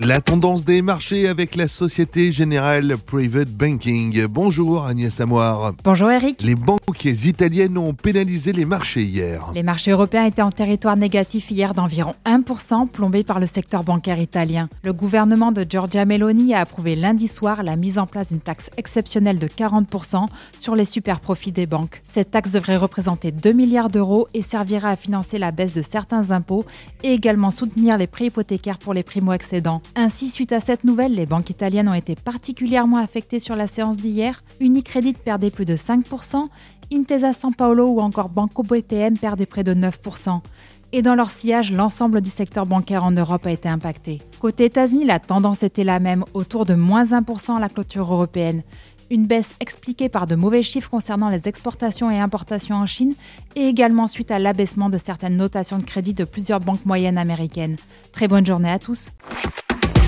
La tendance des marchés avec la Société Générale Private Banking. Bonjour Agnès Amoir. Bonjour Eric. Les banques italiennes ont pénalisé les marchés hier. Les marchés européens étaient en territoire négatif hier d'environ 1%, plombés par le secteur bancaire italien. Le gouvernement de Giorgia Meloni a approuvé lundi soir la mise en place d'une taxe exceptionnelle de 40% sur les super profits des banques. Cette taxe devrait représenter 2 milliards d'euros et servira à financer la baisse de certains impôts et également soutenir les prêts hypothécaires pour les primo-accédants. Ainsi, suite à cette nouvelle, les banques italiennes ont été particulièrement affectées sur la séance d'hier. Unicredit perdait plus de 5%, Intesa San Paolo ou encore Banco BPM perdait près de 9%. Et dans leur sillage, l'ensemble du secteur bancaire en Europe a été impacté. Côté États-Unis, la tendance était la même, autour de moins 1% à la clôture européenne. Une baisse expliquée par de mauvais chiffres concernant les exportations et importations en Chine et également suite à l'abaissement de certaines notations de crédit de plusieurs banques moyennes américaines. Très bonne journée à tous.